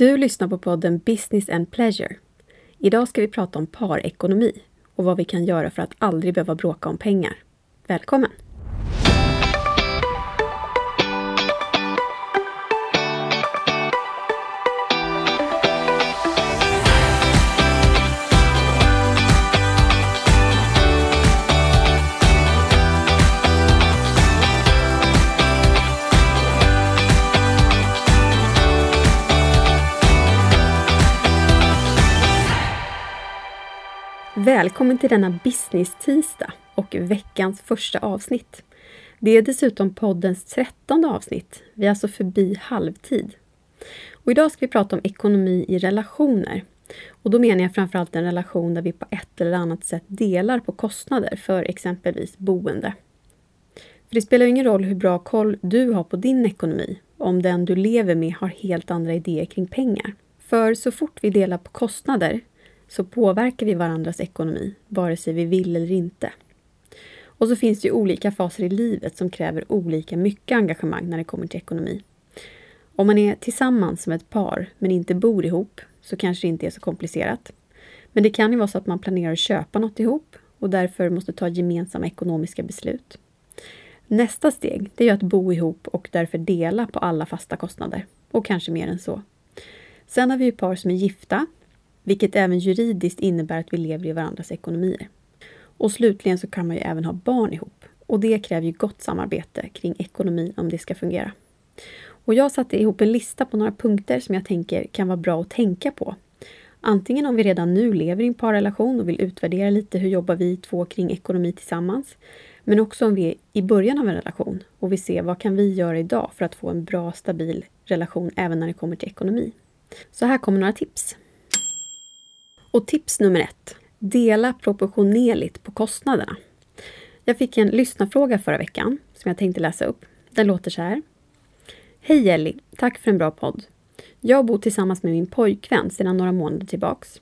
Du lyssnar på podden Business and Pleasure. Idag ska vi prata om parekonomi och vad vi kan göra för att aldrig behöva bråka om pengar. Välkommen! Välkommen till denna business-tisdag och veckans första avsnitt. Det är dessutom poddens trettonde avsnitt. Vi är alltså förbi halvtid. Och idag ska vi prata om ekonomi i relationer. Och då menar jag framförallt en relation där vi på ett eller annat sätt delar på kostnader för exempelvis boende. För det spelar ingen roll hur bra koll du har på din ekonomi om den du lever med har helt andra idéer kring pengar. För så fort vi delar på kostnader så påverkar vi varandras ekonomi, vare sig vi vill eller inte. Och så finns det ju olika faser i livet som kräver olika mycket engagemang när det kommer till ekonomi. Om man är tillsammans som ett par men inte bor ihop så kanske det inte är så komplicerat. Men det kan ju vara så att man planerar att köpa något ihop och därför måste ta gemensamma ekonomiska beslut. Nästa steg det är att bo ihop och därför dela på alla fasta kostnader. Och kanske mer än så. Sen har vi ju par som är gifta vilket även juridiskt innebär att vi lever i varandras ekonomier. Och slutligen så kan man ju även ha barn ihop. Och det kräver ju gott samarbete kring ekonomin om det ska fungera. Och jag satte ihop en lista på några punkter som jag tänker kan vara bra att tänka på. Antingen om vi redan nu lever i en parrelation och vill utvärdera lite hur jobbar vi två kring ekonomi tillsammans. Men också om vi är i början av en relation och vill se vad kan vi göra idag för att få en bra, stabil relation även när det kommer till ekonomi. Så här kommer några tips. Och tips nummer ett. Dela proportionerligt på kostnaderna. Jag fick en lyssnarfråga förra veckan som jag tänkte läsa upp. Den låter så här. Hej Ellie! Tack för en bra podd. Jag bor tillsammans med min pojkvän sedan några månader tillbaks.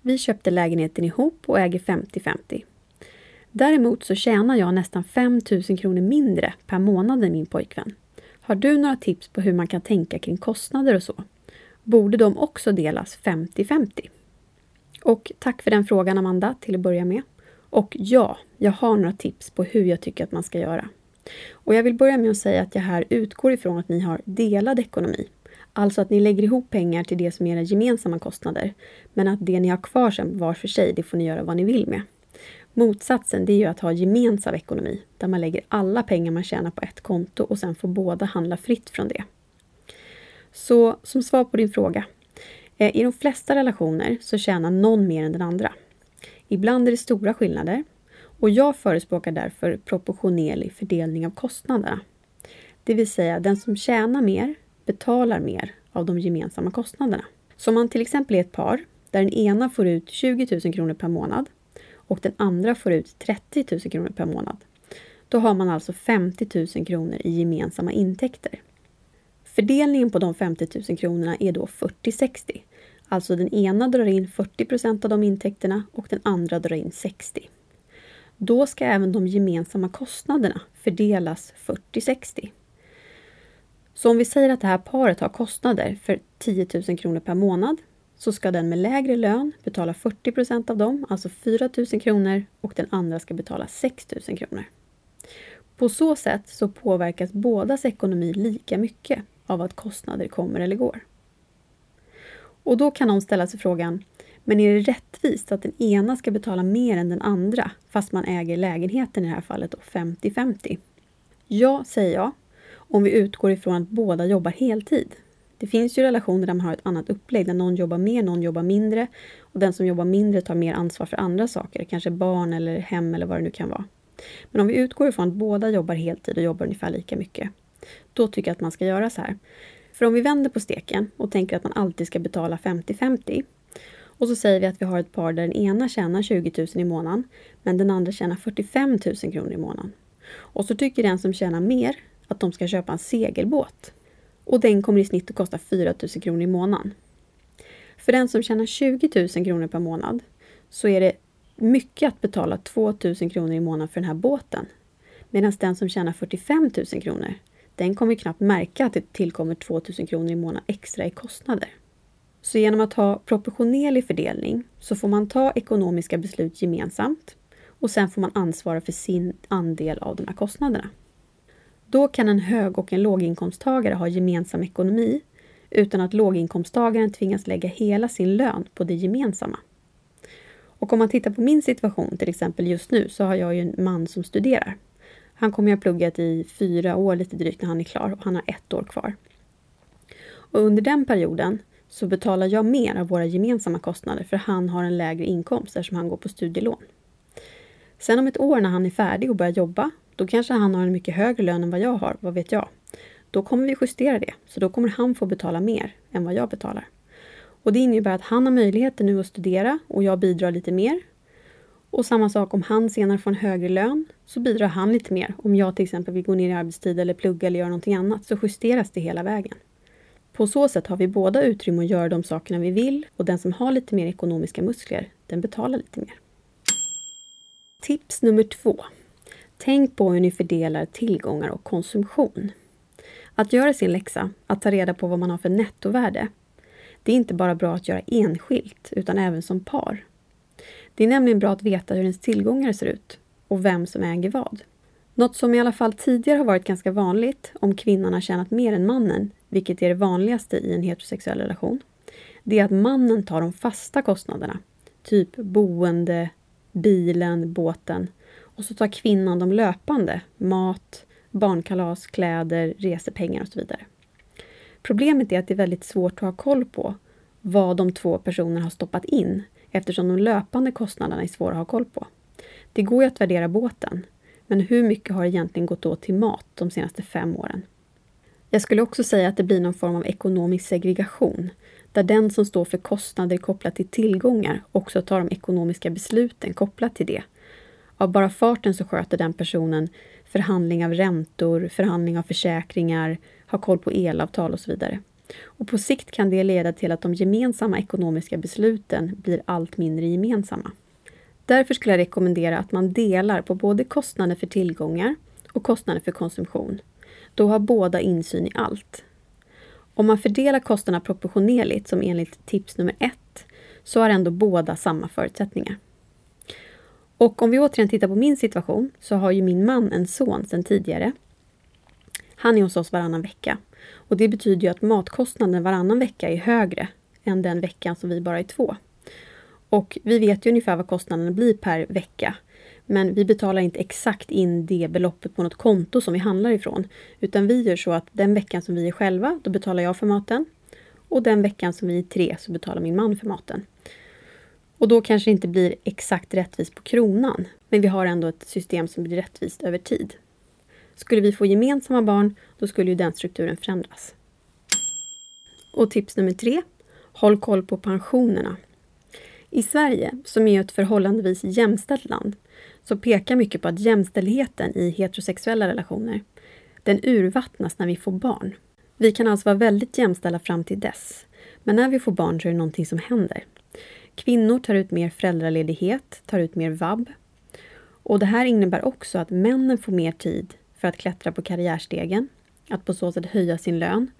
Vi köpte lägenheten ihop och äger 50-50. Däremot så tjänar jag nästan 5 000 kronor mindre per månad än min pojkvän. Har du några tips på hur man kan tänka kring kostnader och så? Borde de också delas 50-50? Och tack för den frågan Amanda, till att börja med. Och ja, jag har några tips på hur jag tycker att man ska göra. Och jag vill börja med att säga att jag här utgår ifrån att ni har delad ekonomi. Alltså att ni lägger ihop pengar till det som är era gemensamma kostnader. Men att det ni har kvar sen var för sig, det får ni göra vad ni vill med. Motsatsen det är ju att ha gemensam ekonomi, där man lägger alla pengar man tjänar på ett konto och sen får båda handla fritt från det. Så som svar på din fråga, Eh, I de flesta relationer så tjänar någon mer än den andra. Ibland är det stora skillnader och jag förespråkar därför proportionerlig fördelning av kostnaderna. Det vill säga, den som tjänar mer betalar mer av de gemensamma kostnaderna. Så om man till exempel är ett par där den ena får ut 20 000 kronor per månad och den andra får ut 30 000 kronor per månad. Då har man alltså 50 000 kronor i gemensamma intäkter. Fördelningen på de 50 000 kronorna är då 40-60. Alltså den ena drar in 40% av de intäkterna och den andra drar in 60. Då ska även de gemensamma kostnaderna fördelas 40-60. Så om vi säger att det här paret har kostnader för 10 000 kronor per månad så ska den med lägre lön betala 40% av dem, alltså 4 000 kronor och den andra ska betala 6 000 kronor. På så sätt så påverkas bådas ekonomi lika mycket av att kostnader kommer eller går. Och då kan någon ställa sig frågan, men är det rättvist att den ena ska betala mer än den andra, fast man äger lägenheten i det här fallet 50-50? Ja, säger jag, om vi utgår ifrån att båda jobbar heltid. Det finns ju relationer där man har ett annat upplägg, där någon jobbar mer, någon jobbar mindre och den som jobbar mindre tar mer ansvar för andra saker, kanske barn eller hem eller vad det nu kan vara. Men om vi utgår ifrån att båda jobbar heltid och jobbar ungefär lika mycket, då tycker jag att man ska göra så här. För om vi vänder på steken och tänker att man alltid ska betala 50-50 och så säger vi att vi har ett par där den ena tjänar 20 000 i månaden men den andra tjänar 45 000 kronor i månaden. Och så tycker den som tjänar mer att de ska köpa en segelbåt. Och den kommer i snitt att kosta 4 000 kronor i månaden. För den som tjänar 20 000 kronor per månad så är det mycket att betala 2 000 kronor i månaden för den här båten. Medan den som tjänar 45 000 kronor den kommer knappt märka att det tillkommer 2000 kronor i månaden extra i kostnader. Så genom att ha proportionerlig fördelning så får man ta ekonomiska beslut gemensamt och sen får man ansvara för sin andel av de här kostnaderna. Då kan en hög och en låginkomsttagare ha gemensam ekonomi utan att låginkomsttagaren tvingas lägga hela sin lön på det gemensamma. Och om man tittar på min situation, till exempel just nu, så har jag ju en man som studerar. Han kommer att ha pluggat i fyra år lite drygt när han är klar och han har ett år kvar. Och under den perioden så betalar jag mer av våra gemensamma kostnader för han har en lägre inkomst eftersom han går på studielån. Sen om ett år när han är färdig och börjar jobba, då kanske han har en mycket högre lön än vad jag har, vad vet jag. Då kommer vi justera det, så då kommer han få betala mer än vad jag betalar. Och det innebär att han har möjligheter nu att studera och jag bidrar lite mer. Och samma sak om han senare får en högre lön så bidrar han lite mer. Om jag till exempel vill gå ner i arbetstid eller plugga eller göra någonting annat så justeras det hela vägen. På så sätt har vi båda utrymme att göra de sakerna vi vill och den som har lite mer ekonomiska muskler, den betalar lite mer. Tips nummer två. Tänk på hur ni fördelar tillgångar och konsumtion. Att göra sin läxa, att ta reda på vad man har för nettovärde, det är inte bara bra att göra enskilt, utan även som par. Det är nämligen bra att veta hur ens tillgångar ser ut och vem som äger vad. Något som i alla fall tidigare har varit ganska vanligt om kvinnan har tjänat mer än mannen, vilket är det vanligaste i en heterosexuell relation, det är att mannen tar de fasta kostnaderna. Typ boende, bilen, båten. Och så tar kvinnan de löpande, mat, barnkalas, kläder, resepengar och så vidare. Problemet är att det är väldigt svårt att ha koll på vad de två personerna har stoppat in eftersom de löpande kostnaderna är svåra att ha koll på. Det går ju att värdera båten, men hur mycket har egentligen gått åt till mat de senaste fem åren? Jag skulle också säga att det blir någon form av ekonomisk segregation, där den som står för kostnader kopplat till tillgångar också tar de ekonomiska besluten kopplat till det. Av bara farten så sköter den personen förhandling av räntor, förhandling av försäkringar, har koll på elavtal och så vidare. Och på sikt kan det leda till att de gemensamma ekonomiska besluten blir allt mindre gemensamma. Därför skulle jag rekommendera att man delar på både kostnader för tillgångar och kostnader för konsumtion. Då har båda insyn i allt. Om man fördelar kostnaderna proportionerligt, som enligt tips nummer ett, så har ändå båda samma förutsättningar. Och om vi återigen tittar på min situation så har ju min man en son sedan tidigare. Han är hos oss varannan vecka. Och det betyder ju att matkostnaden varannan vecka är högre än den veckan som vi bara är två. Och vi vet ju ungefär vad kostnaden blir per vecka. Men vi betalar inte exakt in det beloppet på något konto som vi handlar ifrån. Utan vi gör så att den veckan som vi är själva, då betalar jag för maten. Och den veckan som vi är tre så betalar min man för maten. Och då kanske det inte blir exakt rättvist på kronan. Men vi har ändå ett system som blir rättvist över tid. Skulle vi få gemensamma barn, då skulle ju den strukturen förändras. Och tips nummer tre. Håll koll på pensionerna. I Sverige, som är ett förhållandevis jämställt land, så pekar mycket på att jämställdheten i heterosexuella relationer, den urvattnas när vi får barn. Vi kan alltså vara väldigt jämställda fram till dess. Men när vi får barn så är det någonting som händer. Kvinnor tar ut mer föräldraledighet, tar ut mer vab. Och det här innebär också att männen får mer tid för att klättra på karriärstegen, att på så sätt höja sin lön,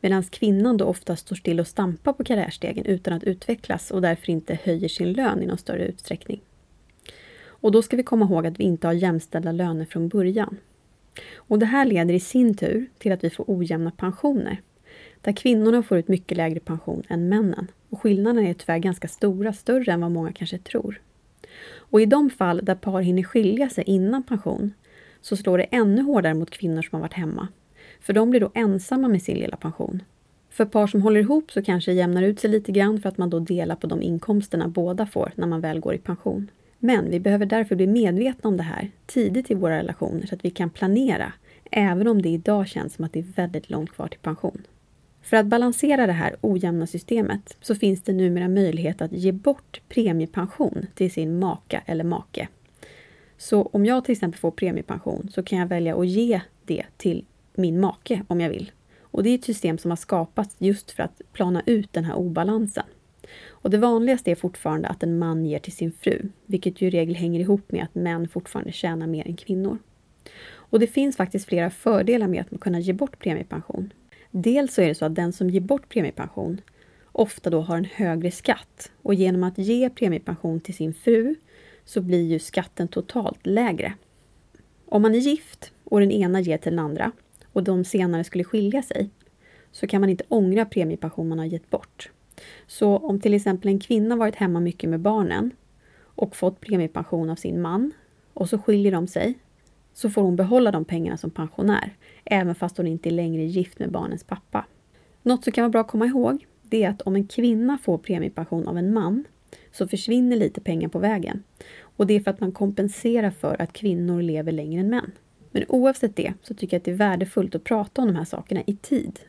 medan kvinnan då ofta står still och stampar på karriärstegen utan att utvecklas och därför inte höjer sin lön i någon större utsträckning. Och då ska vi komma ihåg att vi inte har jämställda löner från början. Och det här leder i sin tur till att vi får ojämna pensioner, där kvinnorna får ut mycket lägre pension än männen. Och skillnaderna är tyvärr ganska stora, större än vad många kanske tror. Och i de fall där par hinner skilja sig innan pension så slår det ännu hårdare mot kvinnor som har varit hemma. För de blir då ensamma med sin lilla pension. För par som håller ihop så kanske det jämnar ut sig lite grann för att man då delar på de inkomsterna båda får när man väl går i pension. Men vi behöver därför bli medvetna om det här tidigt i våra relationer så att vi kan planera, även om det idag känns som att det är väldigt långt kvar till pension. För att balansera det här ojämna systemet så finns det numera möjlighet att ge bort premiepension till sin maka eller make. Så om jag till exempel får premiepension så kan jag välja att ge det till min make om jag vill. Och det är ett system som har skapats just för att plana ut den här obalansen. Och det vanligaste är fortfarande att en man ger till sin fru, vilket ju i regel hänger ihop med att män fortfarande tjänar mer än kvinnor. Och det finns faktiskt flera fördelar med att kunna ge bort premiepension. Dels så är det så att den som ger bort premiepension ofta då har en högre skatt och genom att ge premiepension till sin fru så blir ju skatten totalt lägre. Om man är gift och den ena ger till den andra och de senare skulle skilja sig så kan man inte ångra premiepension man har gett bort. Så om till exempel en kvinna varit hemma mycket med barnen och fått premiepension av sin man och så skiljer de sig så får hon behålla de pengarna som pensionär även fast hon inte är längre gift med barnens pappa. Något som kan vara bra att komma ihåg det är att om en kvinna får premiepension av en man så försvinner lite pengar på vägen. Och det är för att man kompenserar för att kvinnor lever längre än män. Men oavsett det så tycker jag att det är värdefullt att prata om de här sakerna i tid.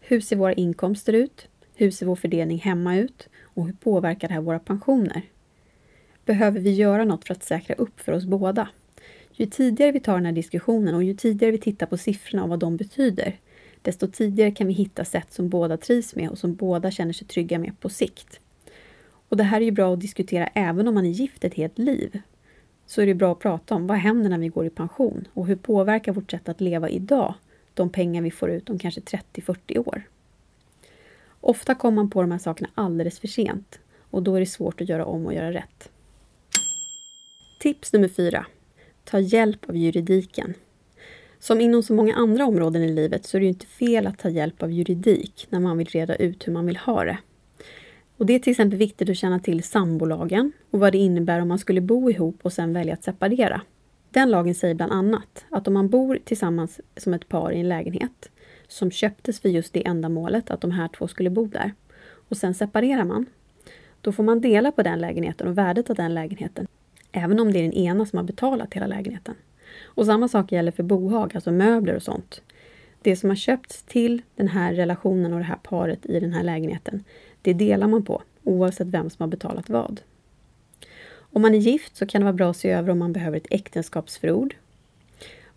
Hur ser våra inkomster ut? Hur ser vår fördelning hemma ut? Och hur påverkar det här våra pensioner? Behöver vi göra något för att säkra upp för oss båda? Ju tidigare vi tar den här diskussionen och ju tidigare vi tittar på siffrorna och vad de betyder, desto tidigare kan vi hitta sätt som båda trivs med och som båda känner sig trygga med på sikt. Och det här är ju bra att diskutera även om man är gift ett helt liv. Så är det bra att prata om vad händer när vi går i pension och hur påverkar vårt sätt att leva idag de pengar vi får ut om kanske 30-40 år. Ofta kommer man på de här sakerna alldeles för sent och då är det svårt att göra om och göra rätt. Tips nummer fyra. Ta hjälp av juridiken. Som inom så många andra områden i livet så är det ju inte fel att ta hjälp av juridik när man vill reda ut hur man vill ha det. Och Det är till exempel viktigt att känna till sambolagen och vad det innebär om man skulle bo ihop och sen välja att separera. Den lagen säger bland annat att om man bor tillsammans som ett par i en lägenhet som köptes för just det ändamålet att de här två skulle bo där och sen separerar man, då får man dela på den lägenheten och värdet av den lägenheten, även om det är den ena som har betalat hela lägenheten. Och samma sak gäller för bohag, alltså möbler och sånt. Det som har köpts till den här relationen och det här paret i den här lägenheten, det delar man på oavsett vem som har betalat vad. Om man är gift så kan det vara bra att se över om man behöver ett äktenskapsförord.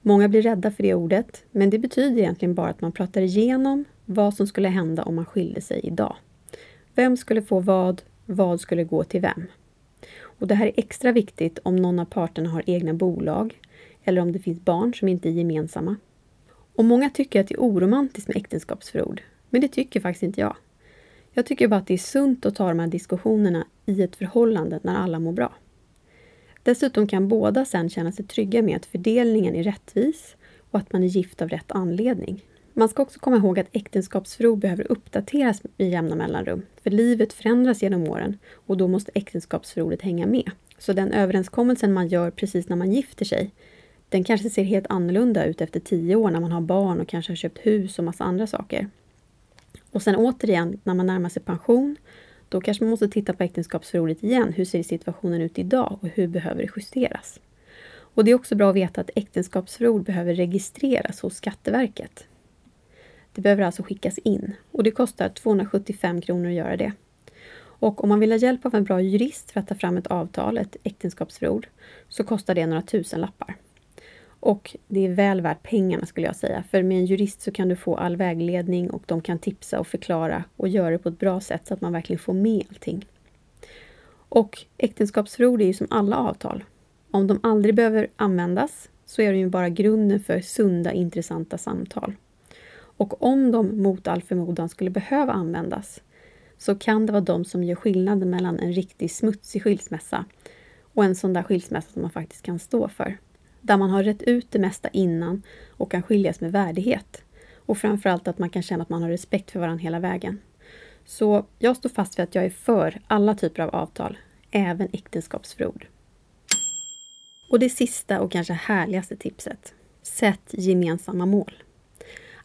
Många blir rädda för det ordet, men det betyder egentligen bara att man pratar igenom vad som skulle hända om man skilde sig idag. Vem skulle få vad? Vad skulle gå till vem? Och Det här är extra viktigt om någon av parterna har egna bolag eller om det finns barn som inte är gemensamma. Och Många tycker att det är oromantiskt med äktenskapsförord, men det tycker faktiskt inte jag. Jag tycker bara att det är sunt att ta de här diskussionerna i ett förhållande när alla mår bra. Dessutom kan båda sen känna sig trygga med att fördelningen är rättvis och att man är gift av rätt anledning. Man ska också komma ihåg att äktenskapsförord behöver uppdateras med jämna mellanrum, för livet förändras genom åren och då måste äktenskapsförordet hänga med. Så den överenskommelsen man gör precis när man gifter sig, den kanske ser helt annorlunda ut efter tio år när man har barn och kanske har köpt hus och massa andra saker. Och sen återigen, när man närmar sig pension, då kanske man måste titta på äktenskapsförordet igen. Hur ser situationen ut idag och hur behöver det justeras? Och det är också bra att veta att äktenskapsförord behöver registreras hos Skatteverket. Det behöver alltså skickas in och det kostar 275 kronor att göra det. Och om man vill ha hjälp av en bra jurist för att ta fram ett avtal, ett äktenskapsförord, så kostar det några tusen lappar. Och det är väl värt pengarna skulle jag säga. För med en jurist så kan du få all vägledning och de kan tipsa och förklara och göra det på ett bra sätt så att man verkligen får med allting. Och äktenskapsförord är ju som alla avtal. Om de aldrig behöver användas så är de ju bara grunden för sunda, intressanta samtal. Och om de mot all förmodan skulle behöva användas så kan det vara de som gör skillnaden mellan en riktigt smutsig skilsmässa och en sån där skilsmässa som man faktiskt kan stå för där man har rätt ut det mesta innan och kan skiljas med värdighet. Och framförallt att man kan känna att man har respekt för varandra hela vägen. Så jag står fast vid att jag är för alla typer av avtal, även äktenskapsförord. Och det sista och kanske härligaste tipset. Sätt gemensamma mål.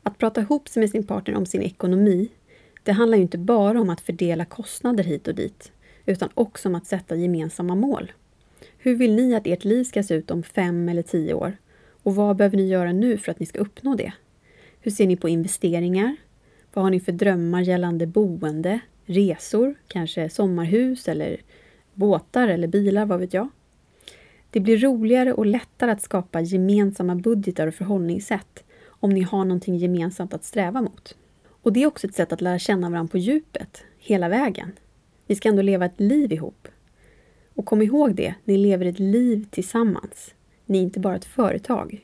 Att prata ihop sig med sin partner om sin ekonomi, det handlar ju inte bara om att fördela kostnader hit och dit, utan också om att sätta gemensamma mål. Hur vill ni att ert liv ska se ut om fem eller tio år? Och vad behöver ni göra nu för att ni ska uppnå det? Hur ser ni på investeringar? Vad har ni för drömmar gällande boende, resor, kanske sommarhus eller båtar eller bilar, vad vet jag? Det blir roligare och lättare att skapa gemensamma budgetar och förhållningssätt om ni har någonting gemensamt att sträva mot. Och det är också ett sätt att lära känna varandra på djupet, hela vägen. Ni ska ändå leva ett liv ihop. Och kom ihåg det, ni lever ett liv tillsammans. Ni är inte bara ett företag.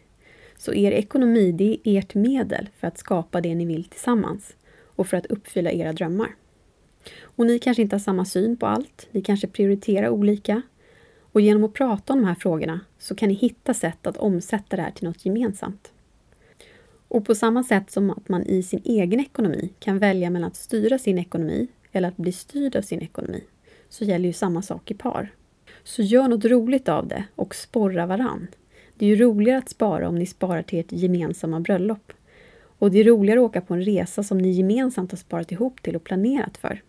Så er ekonomi, det är ert medel för att skapa det ni vill tillsammans och för att uppfylla era drömmar. Och ni kanske inte har samma syn på allt, ni kanske prioriterar olika. Och genom att prata om de här frågorna så kan ni hitta sätt att omsätta det här till något gemensamt. Och på samma sätt som att man i sin egen ekonomi kan välja mellan att styra sin ekonomi eller att bli styrd av sin ekonomi, så gäller ju samma sak i par. Så gör något roligt av det och sporra varann. Det är ju roligare att spara om ni sparar till ert gemensamma bröllop. Och det är roligare att åka på en resa som ni gemensamt har sparat ihop till och planerat för.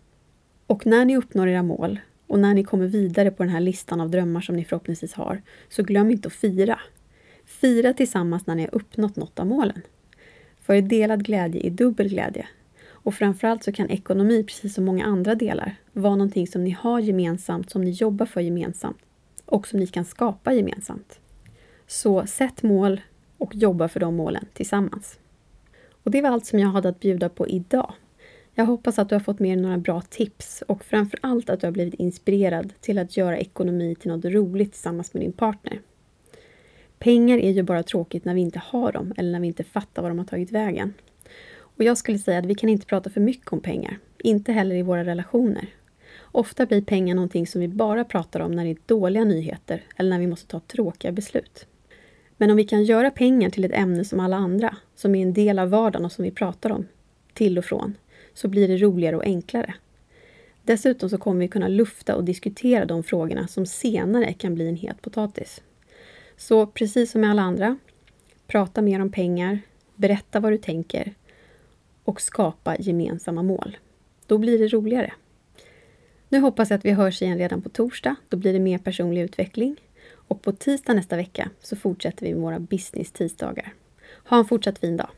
Och när ni uppnår era mål och när ni kommer vidare på den här listan av drömmar som ni förhoppningsvis har, så glöm inte att fira. Fira tillsammans när ni har uppnått något av målen. För delad glädje är dubbel glädje. Och framförallt så kan ekonomi, precis som många andra delar, vara någonting som ni har gemensamt, som ni jobbar för gemensamt och som ni kan skapa gemensamt. Så sätt mål och jobba för de målen tillsammans. Och det var allt som jag hade att bjuda på idag. Jag hoppas att du har fått med dig några bra tips och framför allt att du har blivit inspirerad till att göra ekonomi till något roligt tillsammans med din partner. Pengar är ju bara tråkigt när vi inte har dem eller när vi inte fattar var de har tagit vägen. Och jag skulle säga att vi kan inte prata för mycket om pengar, inte heller i våra relationer. Ofta blir pengar någonting som vi bara pratar om när det är dåliga nyheter eller när vi måste ta tråkiga beslut. Men om vi kan göra pengar till ett ämne som alla andra, som är en del av vardagen och som vi pratar om, till och från, så blir det roligare och enklare. Dessutom så kommer vi kunna lufta och diskutera de frågorna som senare kan bli en het potatis. Så precis som med alla andra, prata mer om pengar, berätta vad du tänker och skapa gemensamma mål. Då blir det roligare. Nu hoppas jag att vi hörs igen redan på torsdag. Då blir det mer personlig utveckling. Och på tisdag nästa vecka så fortsätter vi med våra business tisdagar. Ha en fortsatt fin dag!